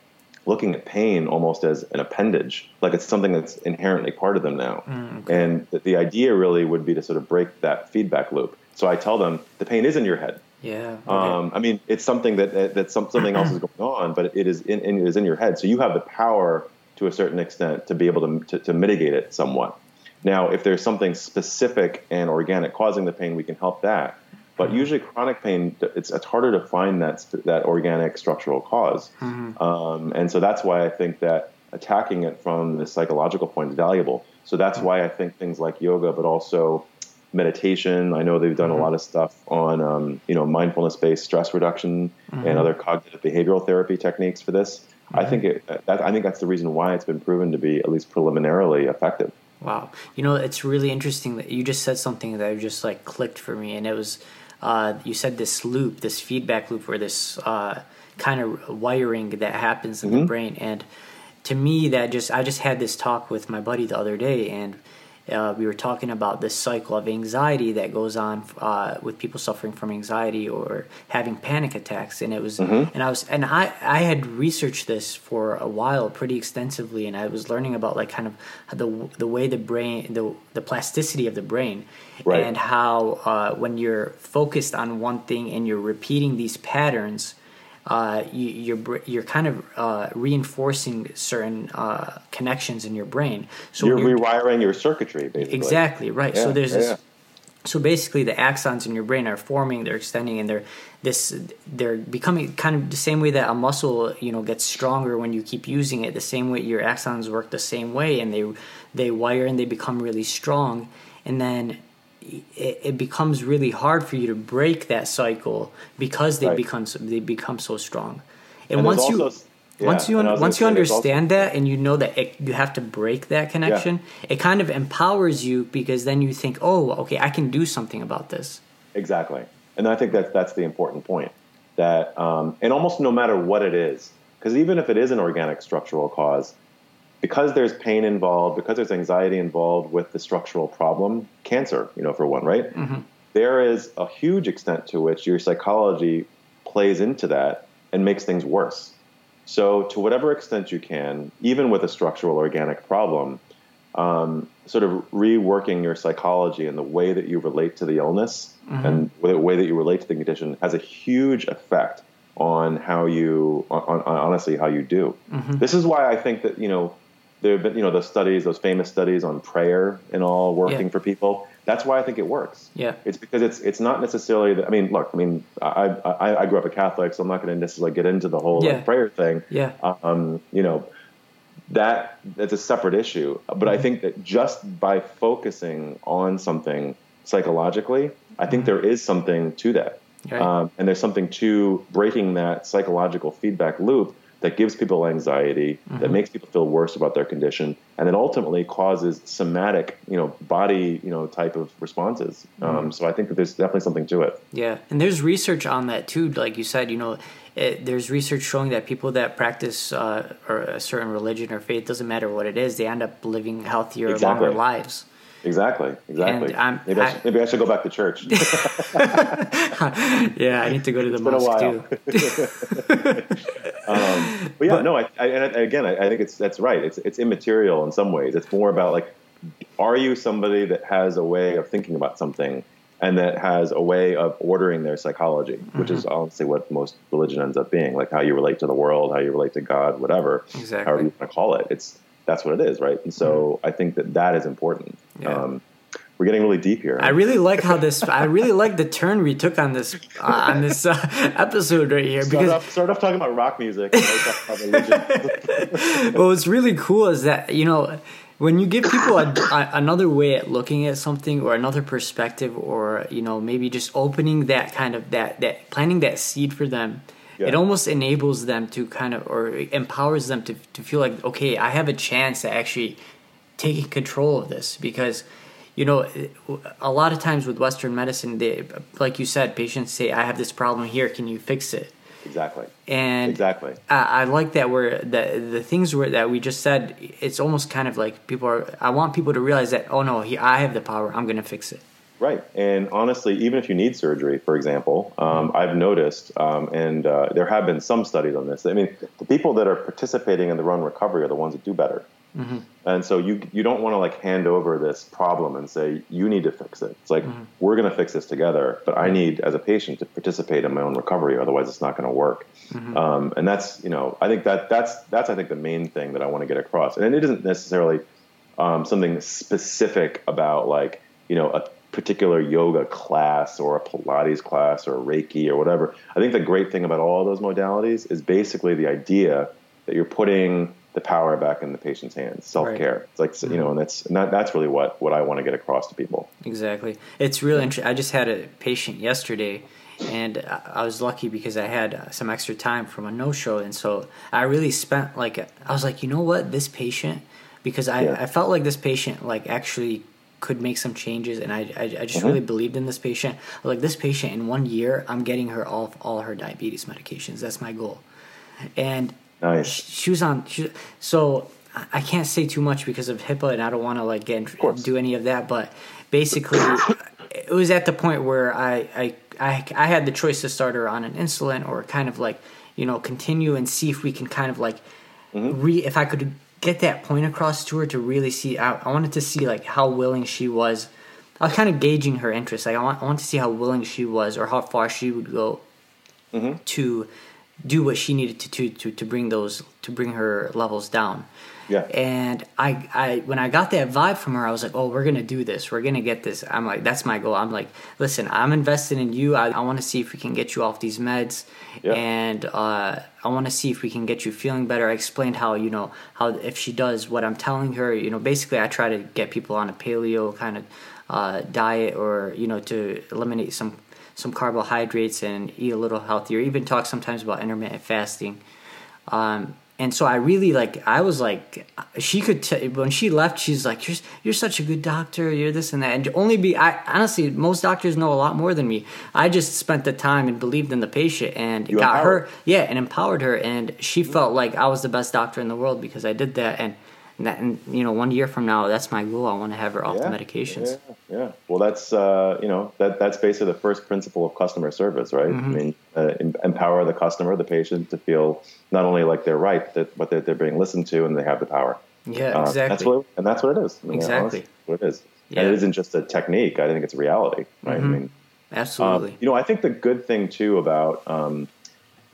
looking at pain almost as an appendage, like it's something that's inherently part of them now. Mm, okay. And the, the idea really would be to sort of break that feedback loop. So I tell them the pain is in your head. Yeah. Okay. Um, I mean, it's something that that, that something else is going on, but it is in, it is in your head. So you have the power to a certain extent to be able to, to, to mitigate it somewhat. Now, if there's something specific and organic causing the pain, we can help that. But mm-hmm. usually, chronic pain it's, it's harder to find that that organic structural because mm-hmm. um, and so that's why I think that attacking it from the psychological point is valuable. So that's mm-hmm. why I think things like yoga, but also meditation. I know they've done mm-hmm. a lot of stuff on um, you know mindfulness-based stress reduction and mm-hmm. other cognitive behavioral therapy techniques for this. I mm-hmm. think it, that, I think that's the reason why it's been proven to be at least preliminarily effective. Wow. You know, it's really interesting that you just said something that just like clicked for me, and it was uh, you said this loop, this feedback loop, or this uh, kind of wiring that happens in mm-hmm. the brain. And to me, that just I just had this talk with my buddy the other day, and uh, we were talking about this cycle of anxiety that goes on uh, with people suffering from anxiety or having panic attacks and it was mm-hmm. and i was and i i had researched this for a while pretty extensively and i was learning about like kind of the the way the brain the the plasticity of the brain right. and how uh, when you're focused on one thing and you're repeating these patterns uh, you, you're you're kind of uh, reinforcing certain uh, connections in your brain. So you're, you're rewiring your circuitry, basically. Exactly right. Yeah, so there's yeah, this. So basically, the axons in your brain are forming, they're extending, and they're this they're becoming kind of the same way that a muscle you know gets stronger when you keep using it. The same way your axons work the same way, and they they wire and they become really strong, and then it, it, becomes really hard for you to break that cycle because they right. become they become so strong. And, and once you yeah, once you once you understand also, that and you know that it, you have to break that connection, yeah. it kind of empowers you because then you think, oh, okay, I can do something about this. Exactly, and I think that that's the important point. That um, and almost no matter what it is, because even if it is an organic structural cause, because there's pain involved, because there's anxiety involved with the structural problem, cancer, you know, for one, right? Mm-hmm. There is a huge extent to which your psychology plays into that and makes things worse. So, to whatever extent you can, even with a structural organic problem, um, sort of reworking your psychology and the way that you relate to the illness mm-hmm. and the way that you relate to the condition has a huge effect on how you, on, on honestly, how you do. Mm-hmm. This is why I think that, you know, there have been, you know, those studies, those famous studies on prayer and all working Yeah. for people. That's why I think it works. Yeah. It's because it's it's not necessarily. The, I mean, look. I mean, I, I I grew up a Catholic, so I'm not going to necessarily get into the whole Yeah. like, prayer thing. Yeah. Um, you know, that that's a separate issue. But Mm-hmm. I think that just by focusing on something psychologically, I think there is something to that. Mm-hmm. Right. Um, and there's something to breaking that psychological feedback loop that gives people anxiety, Mm-hmm. that makes people feel worse about their condition, and then ultimately causes somatic, you know, body, you know, type of responses. Mm-hmm. Um, so I think that there's definitely something to it. Yeah, and there's research on that too. Like you said, you know, it, there's research showing that people that practice uh, or a certain religion or faith doesn't matter what it is, they end up living healthier, Exactly. longer lives. Exactly, exactly. Maybe, I should, maybe I should go back to church. Yeah, I need to go to the mosque too. um, but yeah, no, I, I, and again, I, I think it's that's right. It's it's immaterial in some ways. It's more about like, are you somebody that has a way of thinking about something and that has a way of ordering their psychology, which is honestly what most religion ends up being, like how you relate to the world, how you relate to God, whatever, Exactly. however you want to call it. It's that's what it is, right? And so I think that that is important. Yeah. Um, we're getting really deep here. I really like how this. I really like the turn we took on this uh, on this uh, episode right here Start because off, start off talking about rock music. and then talk about religion. well, what's really cool is that you know when you give people a, a, another way at looking at something or another perspective, or you know maybe just opening that kind of that that planting that seed for them. Yeah. It almost enables them to kind of, or empowers them to, to feel like, okay, I have a chance to actually taking control of this because you know a lot of times with western medicine they like you said patients say i have this problem here can you fix it exactly. and Exactly. I, I like that where the the things were that we just said. It's almost kind of like people are. I want people to realize that. Oh no, he, I have the power. I'm gonna fix it. Right. And honestly, even if you need surgery, for example, um, I've noticed, um, and uh, there have been some studies on this. I mean, the people that are participating in the run recovery are the ones that do better. And so you you don't want to like hand over this problem and say you need to fix it. It's like we're going to fix this together, but I need as a patient to participate in my own recovery, otherwise it's not going to work. Um, and that's you know I think that that's that's I think the main thing that I want to get across. And it isn't necessarily um, something specific about like you know a particular yoga class or a Pilates class or Reiki or whatever. I think the great thing about all those modalities is basically the idea that you're putting the power back in the patient's hands, self care. It's like you know, and that's and that, that's really what what I want to get across to people. Exactly. It's really interesting. I just had a patient yesterday, and I I was lucky because I had uh, some extra time from a no show, and so I really spent like I was like, you know what, this patient, because I Yeah. I felt like this patient like actually could make some changes, and I I, I just mm-hmm. really believed in this patient. Like this patient in one year, I'm getting her all all her diabetes medications. That's my goal, and Nice. she was on she, so I- can't say too much because of hipaa and i don't want to like get do any of that but basically it was at the point where I, I i i had the choice to start her on an insulin or kind of like you know continue and see if we can kind of like mm-hmm. re if i could get that point across to her to really see i, I wanted to see like how willing she was i was kind of gauging her interest like i want, I want to see how willing she was or how far she would go mm-hmm. to do what she needed to do to, to bring those to bring her levels down. Yeah. And I, I when I got that vibe from her, I was like, oh, we're gonna do this. We're gonna get this. I'm like, that's my goal. I'm like, listen, I'm invested in you. I, I want to see if we can get you off these meds, Yeah. and uh, I want to see if we can get you feeling better. I explained how you know how if she does what I'm telling her, you know, basically I try to get people on a paleo kind of uh, diet or you know to eliminate some some carbohydrates and eat a little healthier. Even talk sometimes about intermittent fasting. Um, and so I really like. I was like, she could t- when she left. She's like, "You're you're such a good doctor. You're this and that." And only be. I honestly, most doctors know a lot more than me. I just spent the time and believed in the patient and You got empowered. her, yeah, and empowered her. And she felt like I was the best doctor in the world because I did that. And that, and you know, one year from now, that's my goal. I want to have her off the medications. Yeah, yeah. Well, that's uh, you know that that's basically the first principle of customer service, right? Mm-hmm. I mean, uh, empower the customer, the patient, to feel not only like they're right, that but that they're being listened to and they have the power. Yeah, Uh, exactly. That's what, and that's what it is. I mean, Exactly. what it is. Yeah. And it isn't just a technique. I think it's a reality, right? I mean, Absolutely. um, you know, I think the good thing too about um,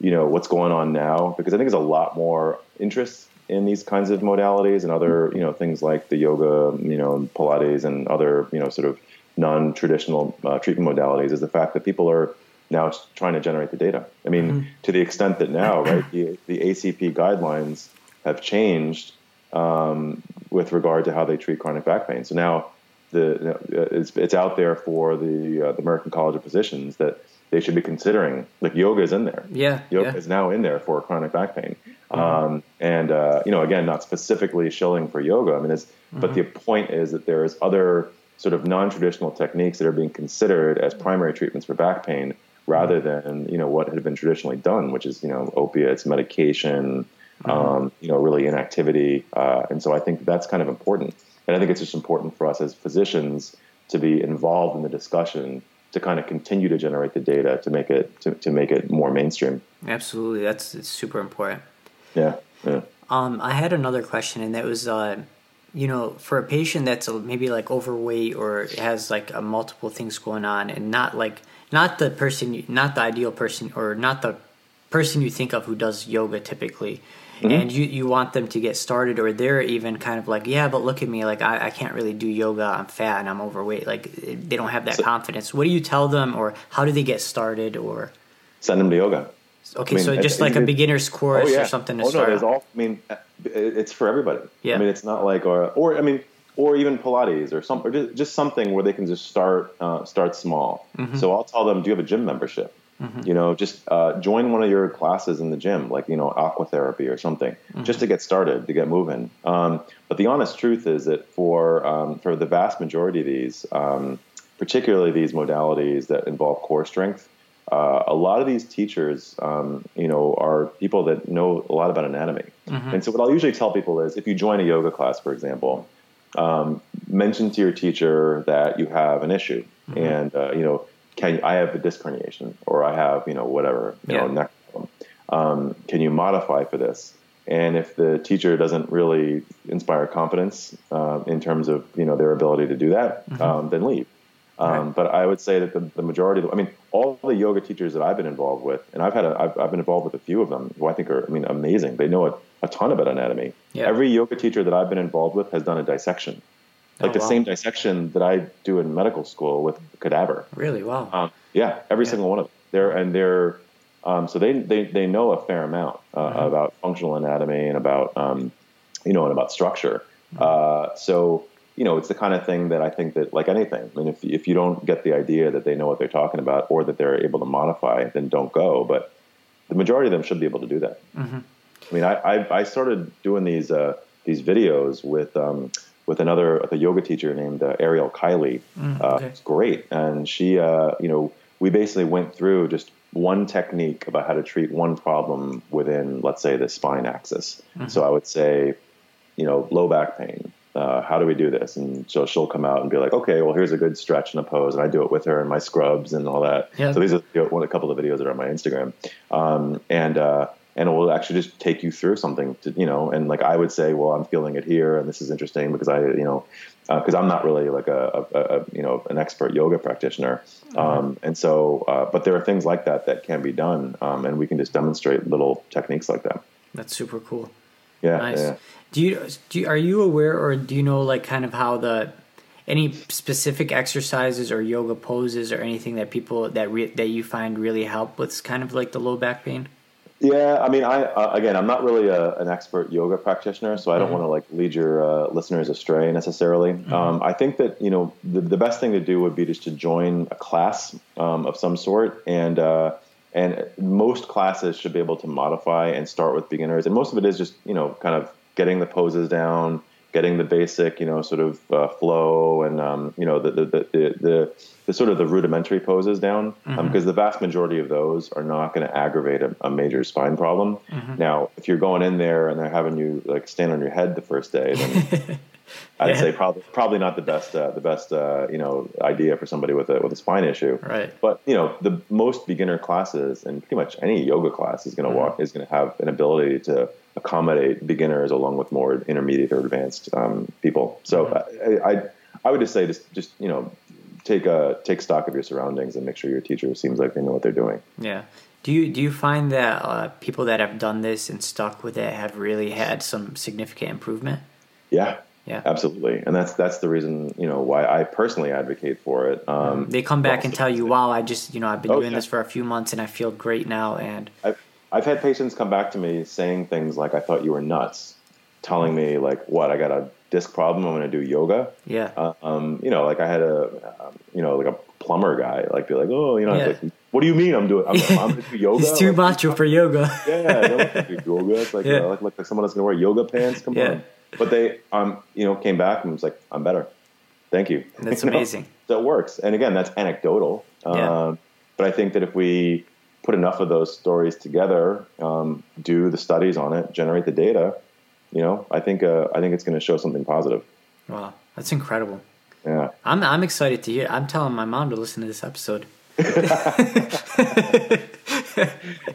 you know what's going on now because I think there's a lot more interest in these kinds of modalities and other you know things like the yoga, you know, Pilates and other you know sort of non-traditional uh, treatment modalities is the fact that people are now trying to generate the data. I mean, mm-hmm. to the extent that now, right, the, the ACP guidelines have changed um, with regard to how they treat chronic back pain. So now the it's, it's out there for the uh, the American College of Physicians that they should be considering like yoga is in there. Yeah, yoga yeah. is now in there for chronic back pain. Um, and uh, you know, again, not specifically shilling for yoga. I mean, mm-hmm. but the point is that there's other sort of non-traditional techniques that are being considered as primary treatments for back pain rather mm-hmm. than you know what had been traditionally done, which is you know opiates, medication, mm-hmm. um, you know really inactivity, uh, and so I think that's kind of important, and I think it's just important for us as physicians to be involved in the discussion to kind of continue to generate the data to make it to, to make it more mainstream. Absolutely, that's super important. Yeah, yeah. Um, I had another question, and that was, uh, you know, for a patient that's maybe like overweight or has like multiple things going on, and not like not the person, not the ideal person, or not the person you think of who does yoga typically. Mm-hmm. And you, you want them to get started, or they're even kind of like, yeah, but look at me, like I, I can't really do yoga. I'm fat and I'm overweight. Like they don't have that so, confidence. What do you tell them, or how do they get started, or send them to yoga? Okay, I mean, so just like a beginner's course oh, yeah. or something to oh, start. No, there's all. I mean, it's for everybody. Yeah. I mean, it's not like or or I mean, or even Pilates or some, or just something where they can just start uh, start small. Mm-hmm. So I'll tell them, do you have a gym membership? Mm-hmm. You know, just uh, join one of your classes in the gym, like you know, aqua therapy or something, mm-hmm. just to get started, to get moving. Um, but the honest truth is that for um, for the vast majority of these, um, particularly these modalities that involve core strength, uh, a lot of these teachers, um, you know, are people that know a lot about anatomy. Mm-hmm. And so, what I'll usually tell people is, if you join a yoga class, for example, um, mention to your teacher that you have an issue, mm-hmm. and uh, you know, can I have a disc herniation, or I have, you know, whatever, you yeah. know, neck problem. Um, can you modify for this? And if the teacher doesn't really inspire confidence uh, in terms of you know their ability to do that, mm-hmm. um, then leave. Um, right. But I would say that the, the majority, of, I mean, all the yoga teachers that I've been involved with, and I've had, a, I've, I've been involved with a few of them who I think are, I mean, amazing. They know a, a ton about anatomy. Yeah. Every yoga teacher that I've been involved with has done a dissection, like oh, the wow. same dissection that I do in medical school with cadaver. Really? Wow. Um, yeah, every yeah. single one of them. They're and they're um, so they, they they know a fair amount uh, mm-hmm. about functional anatomy and about um, you know and about structure. Mm-hmm. Uh, so you know, it's the kind of thing that I think that, like anything, I mean, if if you don't get the idea that they know what they're talking about or that they're able to modify, then don't go. But the majority of them should be able to do that. Mm-hmm. I mean, I, I, I started doing these uh, these videos with um, with another with a yoga teacher named uh, Ariel Kiley. Mm, okay. uh, it's great, and she, uh, you know, we basically went through just one technique about how to treat one problem within, let's say, the spine axis. Mm-hmm. So I would say, you know, low back pain, uh, how do we do this? And so she'll come out and be like, okay, well, here's a good stretch and a pose. And I do it with her and my scrubs and all that. Yeah. So these are you know, one, a couple of videos that are on my Instagram. Um, and, uh, and it will actually just take you through something to, you know, and like I would say, well, I'm feeling it here and this is interesting because I, you know, because uh, I'm not really like a, a, a, you know, an expert yoga practitioner. Mm-hmm. Um, and so, uh, but there are things like that that can be done. Um, and we can just demonstrate little techniques like that. That's super cool. Yeah. Nice. Yeah. Do you, do you, are you aware or do you know like kind of how the any specific exercises or yoga poses or anything that people that re, that you find really help with kind of like the low back pain? Yeah, I mean, I uh, again, I'm not really a, an expert yoga practitioner, so I don't mm-hmm. want to like lead your uh, listeners astray necessarily. Mm-hmm. Um, I think that you know the, the best thing to do would be just to join a class um, of some sort, and uh, and most classes should be able to modify and start with beginners, and most of it is just you know kind of getting the poses down, getting the basic, you know, sort of uh, flow and um, you know the the, the the, the sort of the rudimentary poses down because um, mm-hmm. um, the vast majority of those are not going to aggravate a, a, major spine problem. Mm-hmm. Now, if you're going in there and they're having you like stand on your head the first day, then I'd yeah. say probably probably not the best uh, the best uh, you know idea for somebody with a with a spine issue. Right. But you know the most beginner classes and pretty much any yoga class is going to mm-hmm. walk is going to have an ability to accommodate beginners along with more intermediate or advanced um, people. So mm-hmm. I, I, I would just say just just you know take a take stock of your surroundings and make sure your teacher seems like they know what they're doing. Yeah. Do you do you find that uh, people that have done this and stuck with it have really had some significant improvement? Yeah, Yeah. absolutely, and that's that's the reason you know why I personally advocate for it. Um, They come back and tell you, "Wow, I just you know I've been Oh, doing yeah. this for a few months and I feel great now." And I've, I've had patients come back to me saying things like, I thought you were nuts, telling me, like, what, I got a disc problem, I'm going to do yoga. yeah, Uh, um, you know, like I had a, um, you know, like a plumber guy, like, be like, oh, you know, Yeah. like, what do you mean I'm doing, I'm, I'm to do yoga? he's too Like, macho for yoga. yeah, don't like do yoga. It's like, Yeah. you know, like, like someone that's going to wear yoga pants. Come Yeah. on. But they, um, you know, came back and was like, I'm better. Thank you. That's You know? amazing. So it works. And again, that's anecdotal. Yeah. Um, but I think that if we put enough of those stories together, um, do the studies on it, generate the data, you know, I think uh, I think it's going to show something positive. Wow, that's incredible. Yeah. I'm I'm excited to hear. I'm telling my mom to listen to this episode.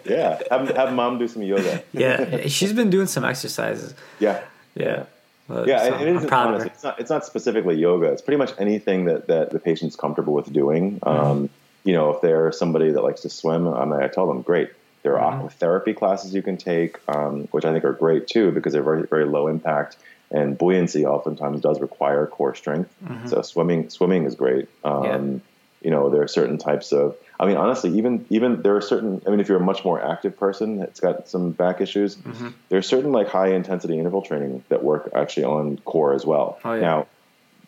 Yeah. Have, have mom do some yoga. Yeah, she's been doing some exercises. Yeah. Yeah, Well, Yeah, so it I'm isn't proud of honestly, her. it's not it's not specifically yoga. It's pretty much anything that, that the patient's comfortable with doing. Mm-hmm. You know, if they're somebody that likes to swim, I, mean, I tell them, great. There are Mm-hmm. aqua therapy classes you can take, um, which I think are great too because they're very very low impact. And buoyancy oftentimes does require core strength. So swimming swimming is great. Um, Mm-hmm. Yeah. You know, there are certain types of. I mean, honestly, even even there are certain. I mean, if you're a much more active person that's got some back issues, Mm-hmm. there's certain like high intensity interval training that work actually on core as well. Oh, yeah. Now,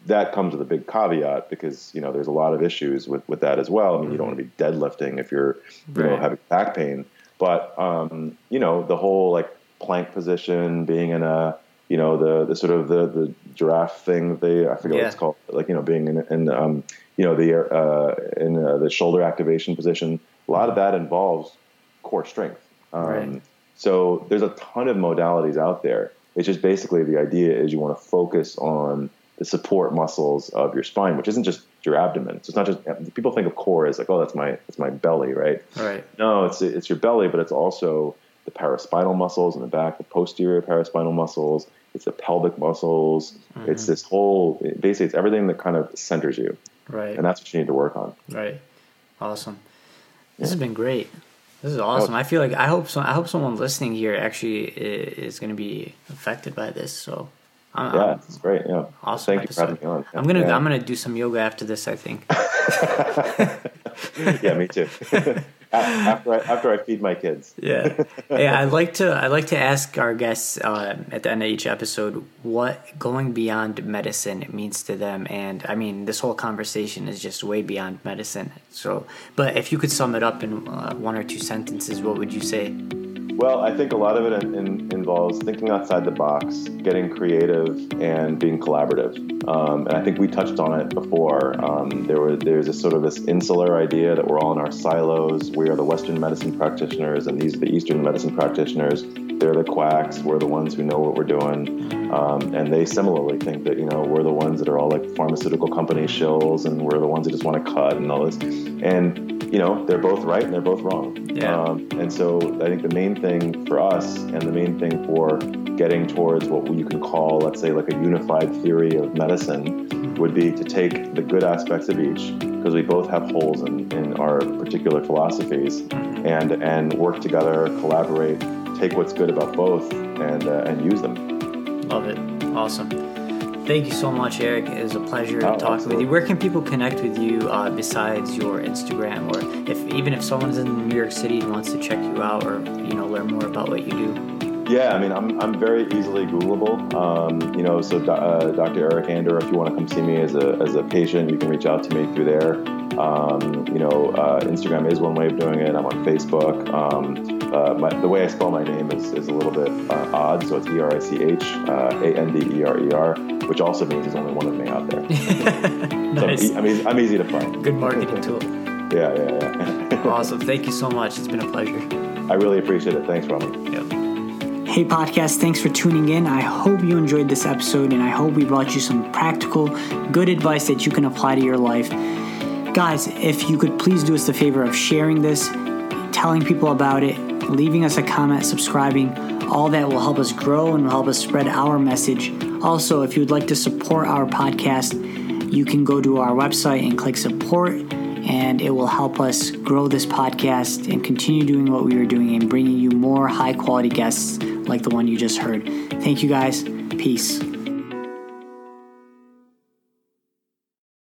that comes with a big caveat because you know there's a lot of issues with, with that as well. I mean, you don't want to be deadlifting if you're you know having back pain, but um, you know the whole like plank position, being in a you know the the sort of the the giraffe thing that they I forget Yeah. what it's called, like you know being in in um, you know the uh, in uh, the shoulder activation position. A lot of that involves core strength. Um, Right. So there's a ton of modalities out there. It's just basically the idea is you want to focus on the support muscles of your spine, which isn't just your abdomen. So it's not just people think of core as like, oh, that's my that's my belly, right? Right. No, it's it's your belly, but it's also the paraspinal muscles in the back, the posterior paraspinal muscles. It's the pelvic muscles. Mm-hmm. It's this whole basically it's everything that kind of centers you, Right. and that's what you need to work on. Right. Awesome. This has been great. This is oh, awesome. I feel like I hope so. I hope someone listening here actually is going to be affected by this. So, I'm, Yeah, it's great. Yeah, awesome. Thank episode. you for having me on. I'm gonna Yeah. I'm gonna do some yoga after this. I think. yeah, me too. after I, after I feed my kids. yeah. Yeah. I like to I like to ask our guests uh, at the end of each episode what going beyond medicine means to them, and I mean this whole conversation is just way beyond medicine. So, but if you could sum it up in uh, one or two sentences, what would you say? Well, I think a lot of it in, in, involves thinking outside the box, getting creative, and being collaborative. Um, and I think we touched on it before. Um, there was there's a sort of this insular idea that we're all in our silos. We are the Western medicine practitioners, and these are the Eastern medicine practitioners. They're the quacks. We're the ones who know what we're doing. Um, and they similarly think that you know we're the ones that are all like pharmaceutical company shills, and we're the ones that just want to cut and all this. And you know they're both right and they're both wrong. Yeah. Um, and so I think the main thing for us and the main thing for getting towards what you can call, let's say, like a unified theory of medicine would be to take the good aspects of each, because we both have holes in, in our particular philosophies, and and work together, collaborate, take what's good about both, and uh, and use them. Love it. Awesome. Thank you so much, Erich. It was a pleasure Oh, talking with you. Where can people connect with you uh, besides your Instagram, or if even if someone's in New York City and wants to check you out, or you know learn more about what you do? Yeah, I mean, I'm, I'm very easily Googleable. Um, you know, so do- uh, Dr. Erich Anderer, if you want to come see me as a, as a patient, you can reach out to me through there. Um, you know, uh, Instagram is one way of doing it. I'm on Facebook. Um, uh, my, the way I spell my name is, is a little bit uh, odd, so it's E R I C H uh, A N D E R E R, which also means there's only one of me out there. So I'm, Nice. e- I'm, easy, I'm easy to find. Good marketing tool. Yeah, yeah, yeah. Awesome. Thank you so much. It's been a pleasure. I really appreciate it. Thanks, Rami. Yep. Hey, podcast, thanks for tuning in. I hope you enjoyed this episode and I hope we brought you some practical, good advice that you can apply to your life. Guys, if you could please do us the favor of sharing this, telling people about it, leaving us a comment, subscribing, all that will help us grow and will help us spread our message. Also, if you would like to support our podcast, you can go to our website and click support and it will help us grow this podcast and continue doing what we are doing and bringing you more high quality guests like the one you just heard. Thank you guys. Peace.